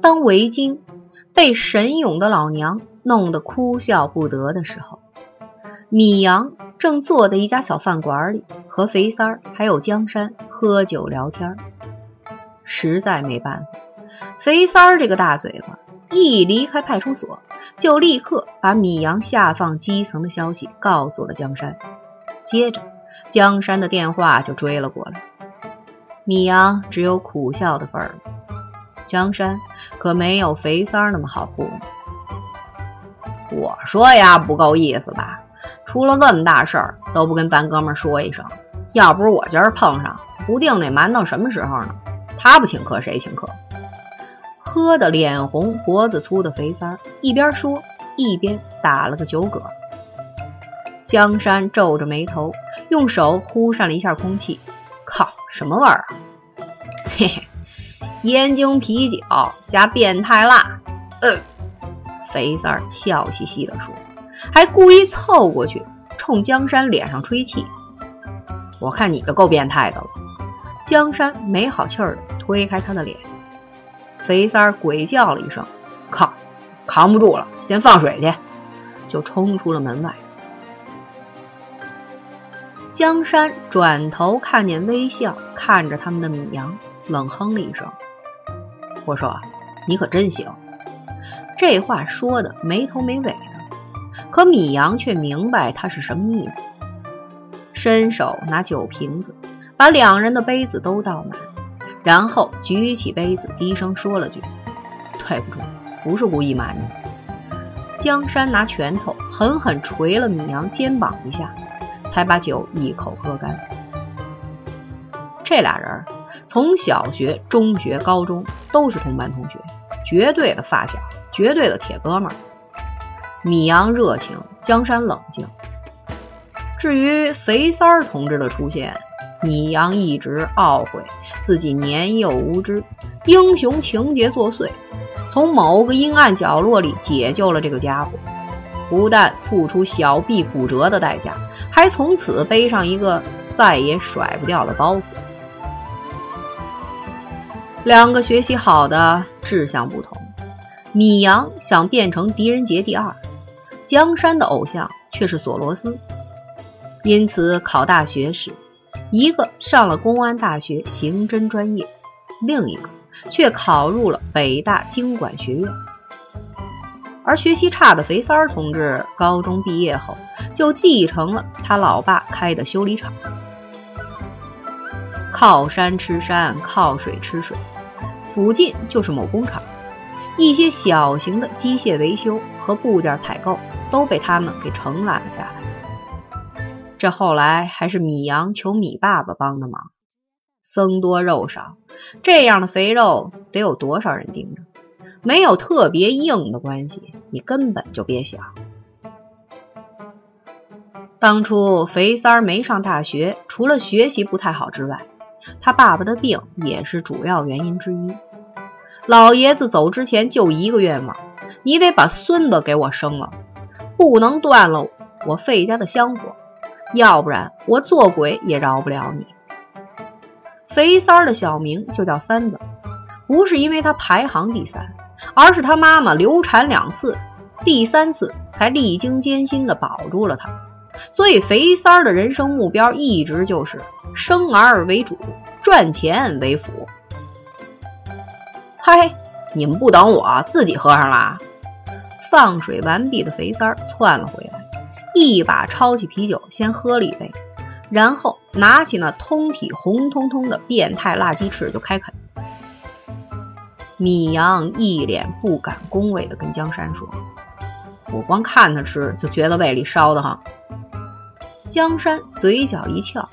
当围巾被神勇的老娘弄得哭笑不得的时候，米阳正坐在一家小饭馆里，和肥三儿还有江山喝酒聊天。实在没办法，肥三儿这个大嘴巴一离开派出所，就立刻把米阳下放基层的消息告诉了江山。接着，江山的电话就追了过来。米阳只有苦笑的份儿。江山可没有肥三儿那么好糊弄。我说呀，不够意思吧？出了这么大事儿都不跟咱哥们儿说一声，要不是我今儿碰上，不定得瞒到什么时候呢。他不请客谁请客？喝得脸红脖子粗的肥三儿一边说一边打了个酒嗝。江山皱着眉头，用手呼扇了一下空气，靠，什么味儿啊？嘿嘿。燕京啤酒加变态辣，呃，肥三儿笑嘻嘻地说，还故意凑过去冲江山脸上吹气。我看你个够变态的了。江山没好气儿的推开他的脸。肥三儿鬼叫了一声，靠，扛不住了，先放水去，就冲出了门外。江山转头看见微笑看着他们的米阳，冷哼了一声。我说：“你可真行。”这话说的没头没尾的，可米阳却明白他是什么意思，伸手拿酒瓶子，把两人的杯子都倒满，然后举起杯子，低声说了句：“对不住，不是故意瞒你。”江山拿拳头狠狠捶了米阳肩膀一下，才把酒一口喝干。这俩人。从小学、中学、高中都是同班同学，绝对的发小，绝对的铁哥们儿。米阳热情，江山冷静。至于肥三儿同志的出现，米阳一直懊悔自己年幼无知，英雄情节作祟，从某个阴暗角落里解救了这个家伙，不但付出小臂骨折的代价，还从此背上一个再也甩不掉的包袱。两个学习好的志向不同，米阳想变成狄仁杰第二，江山的偶像却是索罗斯。因此考大学时，一个上了公安大学刑侦专业，另一个却考入了北大经管学院。而学习差的肥三儿同志，高中毕业后就继承了他老爸开的修理厂。靠山吃山，靠水吃水。附近就是某工厂，一些小型的机械维修和部件采购都被他们给承揽了下来。这后来还是米阳求米爸爸帮的忙。僧多肉少，这样的肥肉得有多少人盯着？没有特别硬的关系，你根本就别想。当初肥三儿没上大学，除了学习不太好之外，他爸爸的病也是主要原因之一。老爷子走之前就一个愿望：你得把孙子给我生了，不能断了我费家的香火，要不然我做鬼也饶不了你。肥三儿的小名就叫三子，不是因为他排行第三，而是他妈妈流产两次，第三次才历经艰辛的保住了他。所以肥三儿的人生目标一直就是生儿为主，赚钱为辅。嗨，你们不等我，自己喝上了。放水完毕的肥三儿窜了回来，一把抄起啤酒，先喝了一杯，然后拿起那通体红彤彤的变态辣鸡翅就开啃。米阳一脸不敢恭维的跟江山说：“我光看他吃就觉得胃里烧得慌。”江山嘴角一翘，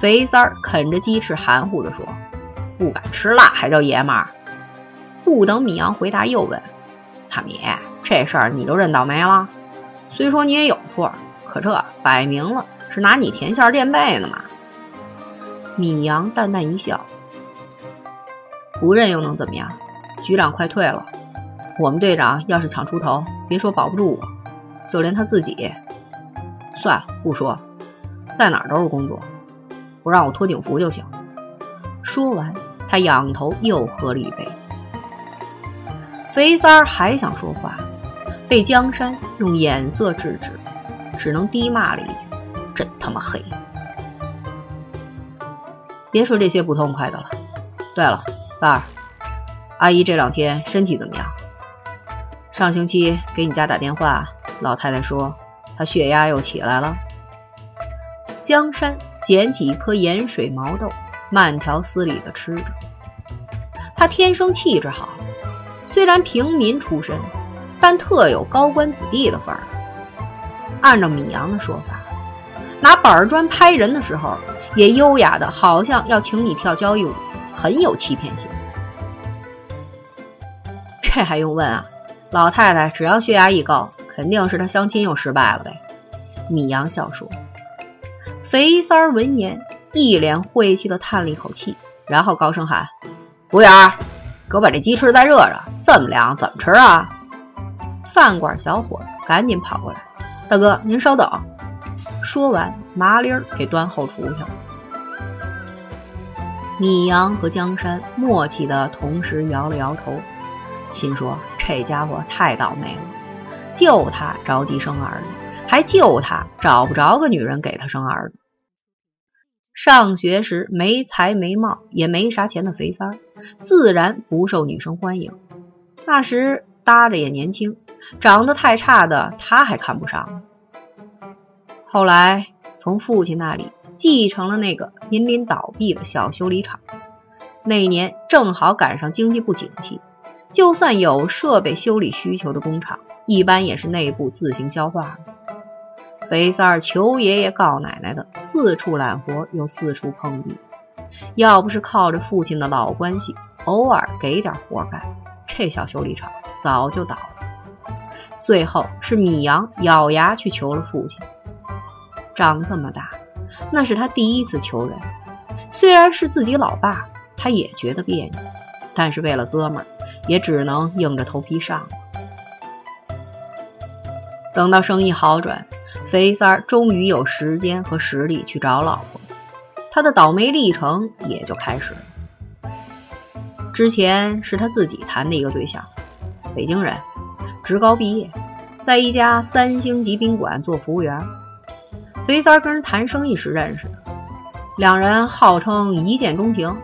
肥三儿啃着鸡翅，含糊着说：“不敢吃辣还叫爷们儿？”不等米阳回答，又问：“大米，这事儿你都认倒霉了？虽说你也有错，可这摆明了是拿你甜馅垫背呢嘛。”米阳淡淡一笑：“不认又能怎么样？局长快退了，我们队长要是抢出头，别说保不住我，就连他自己……”算了，不说，在哪儿都是工作，不让我脱警服就行。说完，他仰头又喝了一杯。肥三儿还想说话，被江山用眼色制止，只能低骂了一句：“真他妈黑！”别说这些不痛快的了。对了，三儿，阿姨这两天身体怎么样？上星期给你家打电话，老太太说她血压又起来了。江山捡起一颗盐水毛豆，慢条斯理地吃着。他天生气质好，虽然平民出身，但特有高官子弟的范儿。按照米阳的说法，拿板砖拍人的时候，也优雅的，好像要请你跳交谊舞，很有欺骗性。这还用问啊？老太太只要血压一高，肯定是她相亲又失败了呗。米阳笑说。肥三儿闻言，一脸晦气的叹了一口气，然后高声喊：“服务员，给我把这鸡翅再热热，这么凉，怎么吃啊？”饭馆小伙子赶紧跑过来：“大哥，您稍等。”说完，麻利儿给端后厨去了。米阳和江山默契的同时摇了摇头，心说：“这家伙太倒霉了，就他着急生儿子，还就他找不着个女人给他生儿子。”上学时没才没貌也没啥钱的肥三儿，自然不受女生欢迎。那时搭着也年轻，长得太差的他还看不上。后来从父亲那里继承了那个濒临倒闭的小修理厂，那年正好赶上经济不景气，就算有设备修理需求的工厂，一般也是内部自行消化的。肥三儿求爷爷告奶奶的，四处揽活又四处碰壁。要不是靠着父亲的老关系，偶尔给点活干，这小修理厂早就倒了。最后是米阳咬牙去求了父亲。长这么大，那是他第一次求人。虽然是自己老爸，他也觉得别扭，但是为了哥们儿，也只能硬着头皮上了。等到生意好转。肥三儿终于有时间和实力去找老婆，他的倒霉历程也就开始了。之前是他自己谈的一个对象，北京人，职高毕业，在一家三星级宾馆做服务员。肥三儿跟人谈生意时认识的，两人号称一见钟情，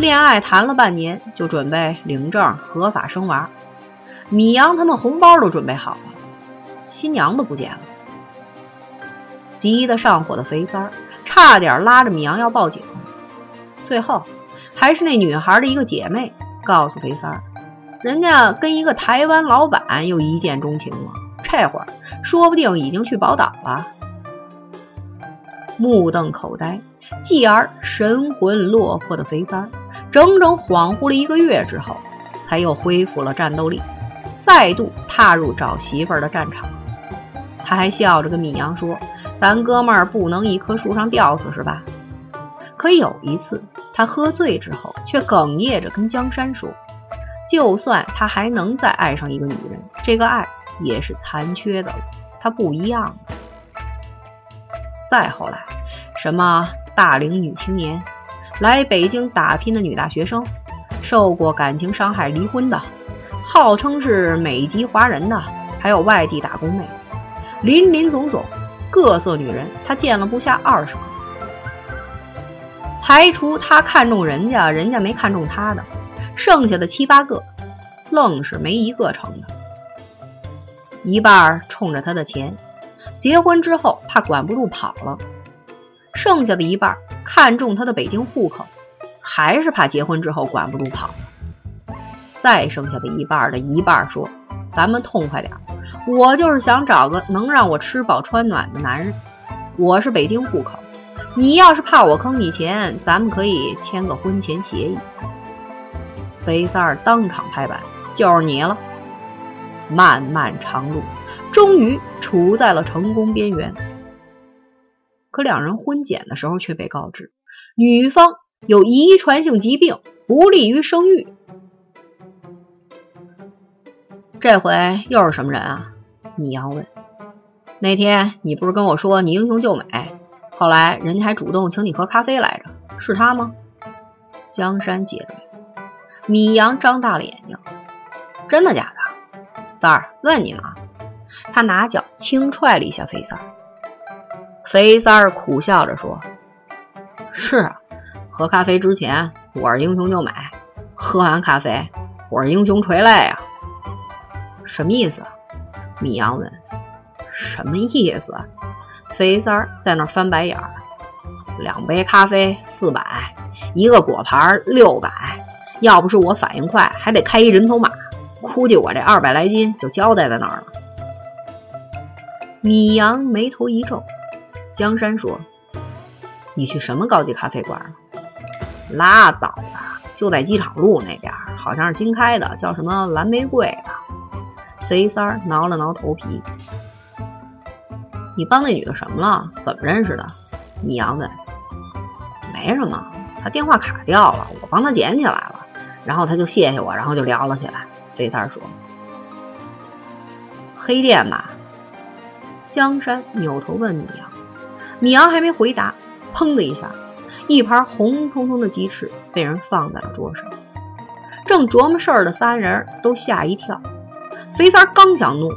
恋爱谈了半年就准备领证合法生娃。米阳他们红包都准备好了，新娘都不见了。急得上火的肥三儿差点拉着米阳要报警，最后还是那女孩的一个姐妹告诉肥三儿，人家跟一个台湾老板又一见钟情了，这会儿说不定已经去宝岛了。目瞪口呆、继而神魂落魄的肥三儿，整整恍惚了一个月之后，才又恢复了战斗力，再度踏入找媳妇儿的战场。他还笑着跟米阳说。咱哥们儿不能一棵树上吊死是吧？可有一次，他喝醉之后，却哽咽着跟江山说：“就算他还能再爱上一个女人，这个爱也是残缺的了，他不一样了。”再后来，什么大龄女青年、来北京打拼的女大学生、受过感情伤害离婚的、号称是美籍华人的，还有外地打工妹，林林总总。各色女人，他见了不下二十个，排除他看中人家，人家没看中他的，剩下的七八个，愣是没一个成的。一半冲着他的钱，结婚之后怕管不住跑了；剩下的一半看中他的北京户口，还是怕结婚之后管不住跑。再剩下的一半的一半说：“咱们痛快点。”我就是想找个能让我吃饱穿暖的男人。我是北京户口，你要是怕我坑你钱，咱们可以签个婚前协议。肥三儿当场拍板，就是你了。漫漫长路，终于处在了成功边缘。可两人婚检的时候却被告知，女方有遗传性疾病，不利于生育。这回又是什么人啊？米阳问。那天你不是跟我说你英雄救美，后来人家还主动请你喝咖啡来着，是他吗？江山接着。米阳张大了眼睛，真的假的？三儿问你呢。他拿脚轻踹了一下费三儿。肥三儿苦笑着说：“是啊，喝咖啡之前我是英雄救美，喝完咖啡我是英雄垂泪啊。”什么意思？米阳问。什么意思？肥三儿在那翻白眼儿。两杯咖啡四百，一个果盘六百。要不是我反应快，还得开一人头马，估计我这二百来斤就交代在那儿了。米阳眉头一皱，江山说：“你去什么高级咖啡馆了？”拉倒吧，就在机场路那边，好像是新开的，叫什么蓝玫瑰吧。肥三儿挠了挠头皮：“你帮那女的什么了？怎么认识的？”米阳问。“没什么，她电话卡掉了，我帮她捡起来了。”然后他就谢谢我，然后就聊了起来。肥三说：“黑店吧？”江山扭头问米阳，米阳还没回答，砰的一下，一盘红彤彤的鸡翅被人放在了桌上。正琢磨事儿的仨人都吓一跳。肥三刚想怒，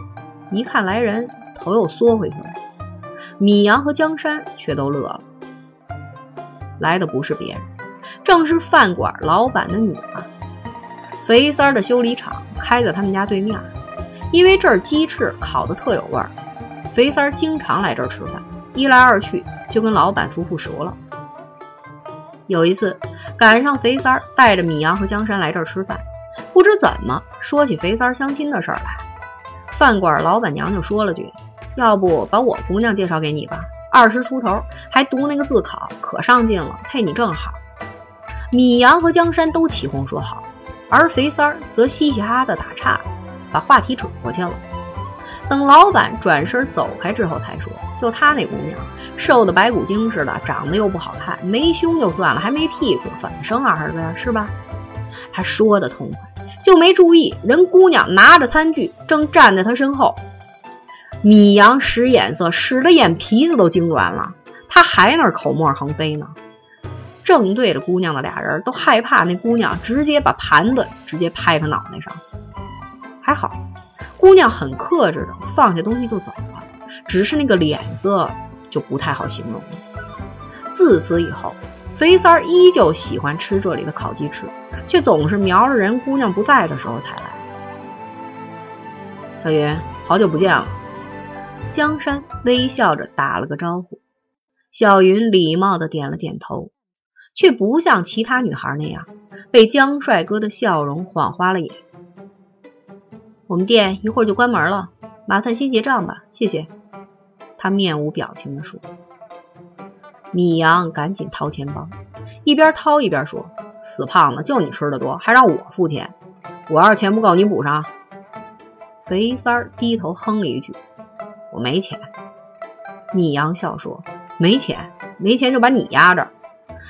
一看来人，头又缩回去了。米阳和江山却都乐了。来的不是别人，正是饭馆老板的女儿。肥三儿的修理厂开在他们家对面，因为这儿鸡翅烤的特有味儿，肥三儿经常来这儿吃饭，一来二去就跟老板夫妇熟了。有一次赶上肥三儿带着米阳和江山来这儿吃饭，不知怎么说起肥三儿相亲的事儿来，饭馆老板娘就说了句：“要不把我姑娘介绍给你吧，二十出头还读那个自考，可上进了，配你正好。”米阳和江山都起哄说好。而肥三儿则嘻嘻哈哈的打岔，把话题扯过去了。等老板转身走开之后，才说：“就他那姑娘，瘦的白骨精似的，长得又不好看，没胸就算了，还没屁股，怎么生儿子呀？是吧？”他说的痛快，就没注意人姑娘拿着餐具正站在他身后。米阳使眼色，使得眼皮子都痉挛了，他还那口沫横飞呢。正对着姑娘的俩人都害怕，那姑娘直接把盘子直接拍他脑袋上。还好，姑娘很克制的放下东西就走了，只是那个脸色就不太好形容。自此以后，肥三儿依旧喜欢吃这里的烤鸡翅，却总是瞄着人姑娘不在的时候才来。小云，好久不见了。江山微笑着打了个招呼，小云礼貌的点了点头。却不像其他女孩那样被江帅哥的笑容晃花了眼。我们店一会儿就关门了，麻烦先结账吧，谢谢。他面无表情地说。米阳赶紧掏钱包，一边掏一边说：“死胖子，就你吃的多，还让我付钱。我要是钱不够，你补上。”肥三儿低头哼了一句：“我没钱。”米阳笑说：“没钱，没钱就把你压着。”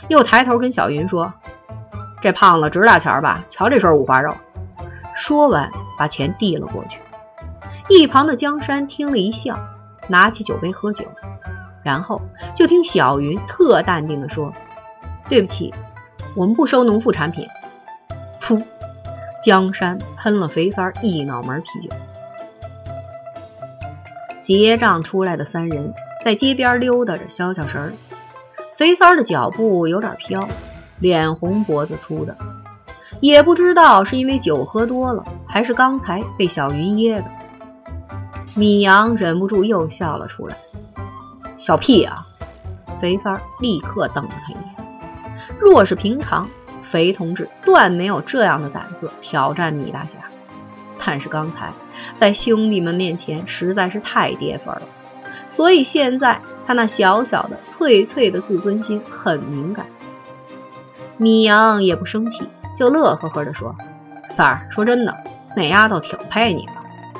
又抬头跟小云说：“这胖子值俩钱吧？瞧这身五花肉。”说完，把钱递了过去。一旁的江山听了一笑，拿起酒杯喝酒，然后就听小云特淡定地说：“对不起，我们不收农副产品。”噗！江山喷了肥三一脑门啤酒。结账出来的三人在街边溜达着，消消神儿。肥三儿的脚步有点飘，脸红脖子粗的，也不知道是因为酒喝多了，还是刚才被小云噎的。米阳忍不住又笑了出来：“小屁啊！”肥三儿立刻瞪了他一眼。若是平常，肥同志断没有这样的胆色挑战米大侠，但是刚才在兄弟们面前实在是太跌份了。所以现在他那小小的、脆脆的自尊心很敏感。米阳也不生气，就乐呵呵地说：“三儿，说真的，那丫头挺配你的。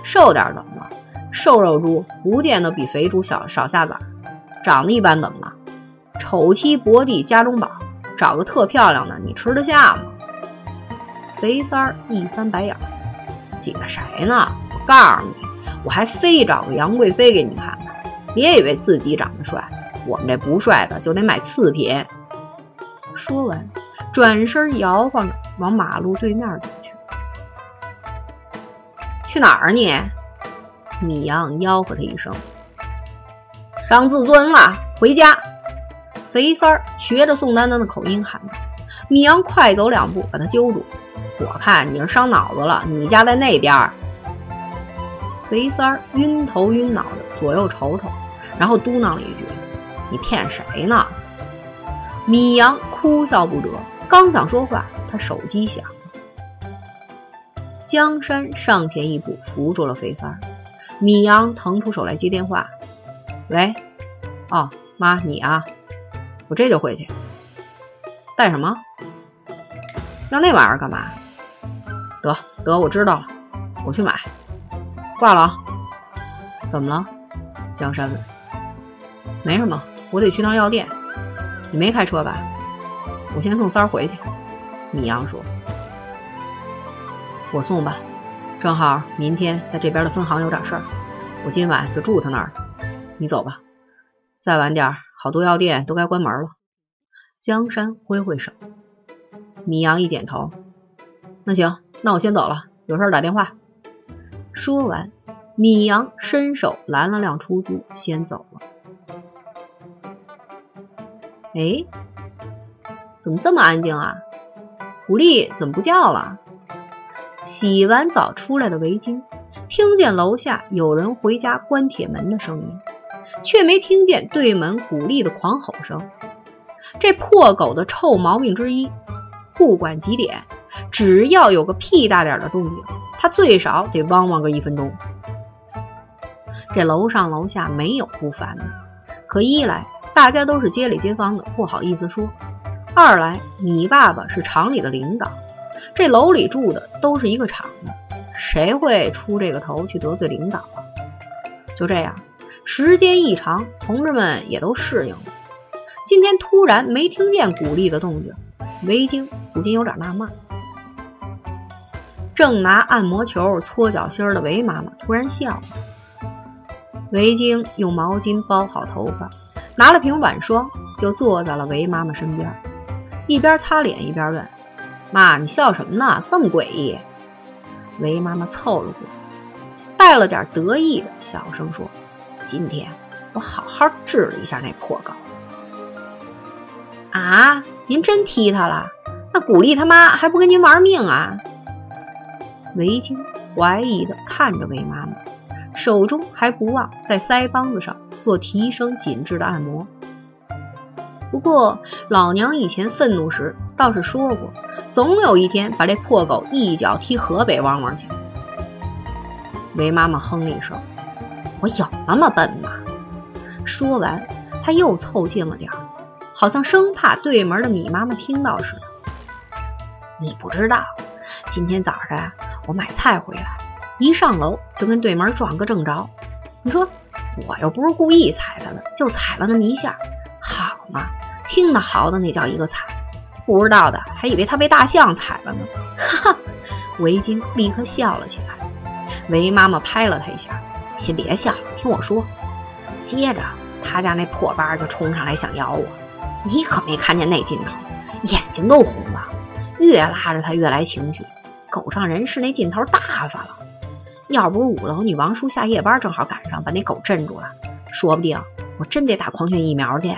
瘦点怎么了？瘦肉猪不见得比肥猪小少下崽。长得一般怎么了？丑妻薄地家中宝，找个特漂亮的，你吃得下吗？”肥三儿一翻白眼：“挤谁呢？我告诉你，我还非找个杨贵妃给你看看。”别以为自己长得帅，我们这不帅的就得买次品。说完，转身摇晃着往马路对面走去。去哪儿啊你？米阳吆喝他一声：“伤自尊了，回家。”肥三儿学着宋丹丹的口音喊道。米阳快走两步，把他揪住。我看你是伤脑子了，你家在那边。肥三儿晕头晕脑的左右瞅瞅，然后嘟囔了一句：“你骗谁呢？”米阳哭笑不得，刚想说话，他手机响了。江山上前一步扶住了肥三儿。米阳腾出手来接电话：“喂，哦，妈，你啊，我这就回去。带什么？要那玩意儿干嘛？得得，我知道了，我去买。挂了啊。怎么了？江山问。没什么，我得去趟药店。你没开车吧？我先送三儿回去。米阳说：“我送吧，正好明天在这边的分行有点事儿，我今晚就住他那儿。你走吧，再晚点，好多药店都该关门了。”江山挥挥手，米阳一点头：“那行，那我先走了，有事打电话。”说完，米阳伸手拦了辆出租，先走了。哎，怎么这么安静啊？古丽怎么不叫了？洗完澡出来的围巾听见楼下有人回家关铁门的声音，却没听见对门古丽的狂吼声。这破狗的臭毛病之一，不管几点，只要有个屁大点的动静，它最少得汪汪个一分钟。这楼上楼下没有不烦的，可一来。大家都是街里街坊的，不好意思说。二来，你爸爸是厂里的领导，这楼里住的都是一个厂的，谁会出这个头去得罪领导啊？就这样，时间一长，同志们也都适应了。今天突然没听见鼓励的动静，维京不禁有点纳闷。正拿按摩球搓脚心的维妈妈突然笑了。维京用毛巾包好头发。拿了瓶晚霜，就坐在了韦妈妈身边，一边擦脸一边问：“妈，你笑什么呢？这么诡异？”韦妈妈凑了过来，带了点得意的小声说：“今天我好好治了一下那破狗。”啊，您真踢他了？那古丽他妈还不跟您玩命啊？韦京怀疑的看着韦妈妈，手中还不忘在腮帮子上。做提升紧致的按摩。不过老娘以前愤怒时倒是说过，总有一天把这破狗一脚踢河北汪汪去。韦妈妈哼了一声：“我有那么笨吗？”说完，她又凑近了点儿，好像生怕对门的米妈妈听到似的。你不知道，今天早上我买菜回来，一上楼就跟对门撞个正着。你说？我又不是故意踩他的，就踩了那么一下，嘛，听得嚎的那叫一个惨，不知道的还以为他被大象踩了呢。哈哈，维京立刻笑了起来。维妈妈拍了他一下，先别笑，听我说。接着他家那破班就冲上来想咬我，你可没看见那劲头，眼睛都红了，越拉着他越来情绪，狗仗人势那劲头大发了。要不是五楼女王叔下夜班正好赶上，把那狗镇住了，说不定我真得打狂犬疫苗去。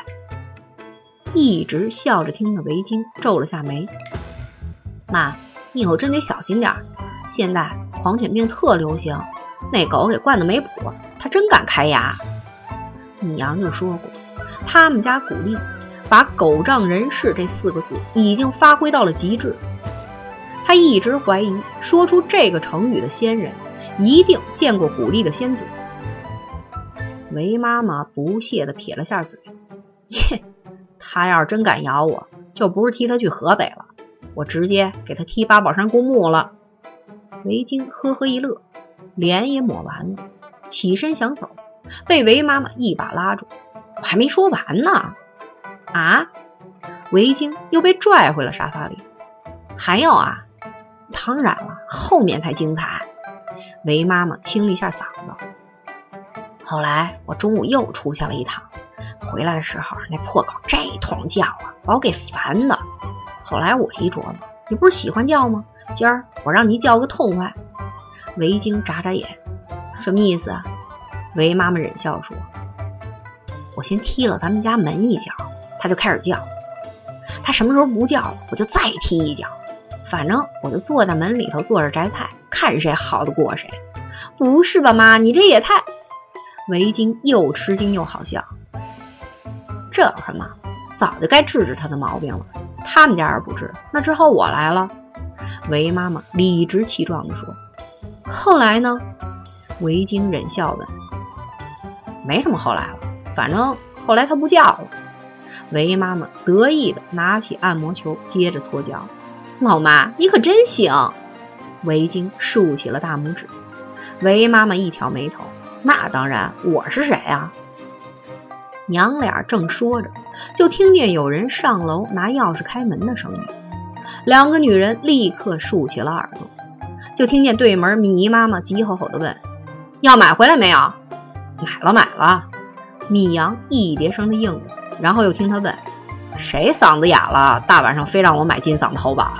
一直笑着听着维京皱了下眉：“妈，你以后真得小心点儿。现在狂犬病特流行，那狗给惯的没谱，它真敢开牙。”米阳就说过，他们家古丽把“狗仗人势”这四个字已经发挥到了极致。他一直怀疑说出这个成语的先人。一定见过古丽的先祖。韦妈妈不屑地撇了下嘴：“切，他要是真敢咬我，就不是踢他去河北了，我直接给他踢八宝山公墓了。”维京呵呵一乐，脸也抹完了，起身想走，被韦妈妈一把拉住：“我还没说完呢！”啊！韦京又被拽回了沙发里。还有啊，当然了，后面才精彩。韦妈妈清了一下嗓子。后来我中午又出去了一趟，回来的时候那破狗这通叫啊，把我给烦的。后来我一琢磨，你不是喜欢叫吗？今儿我让你叫个痛快。维京眨眨眼，什么意思啊？维妈妈忍笑说：“我先踢了咱们家门一脚，他就开始叫。他什么时候不叫了，我就再踢一脚。反正我就坐在门里头坐着摘菜，看谁好得过谁。不是吧，妈，你这也太……”维京又吃惊又好笑。这有什么？早就该治治他的毛病了。他们家人不治，那之后我来了。维妈妈理直气壮地说。后来呢？维京忍笑问。没什么后来了，反正后来他不叫了。维妈妈得意地拿起按摩球，接着搓脚。老妈，你可真行！维京竖起了大拇指。维妈妈一挑眉头。那当然，我是谁啊？娘俩正说着，就听见有人上楼拿钥匙开门的声音。两个女人立刻竖起了耳朵，就听见对门米姨妈妈急吼吼地问：“要买回来没有？”“买了，买了。”米阳一叠声地应着，然后又听他问：“谁嗓子哑了？大晚上非让我买金嗓子喉宝？”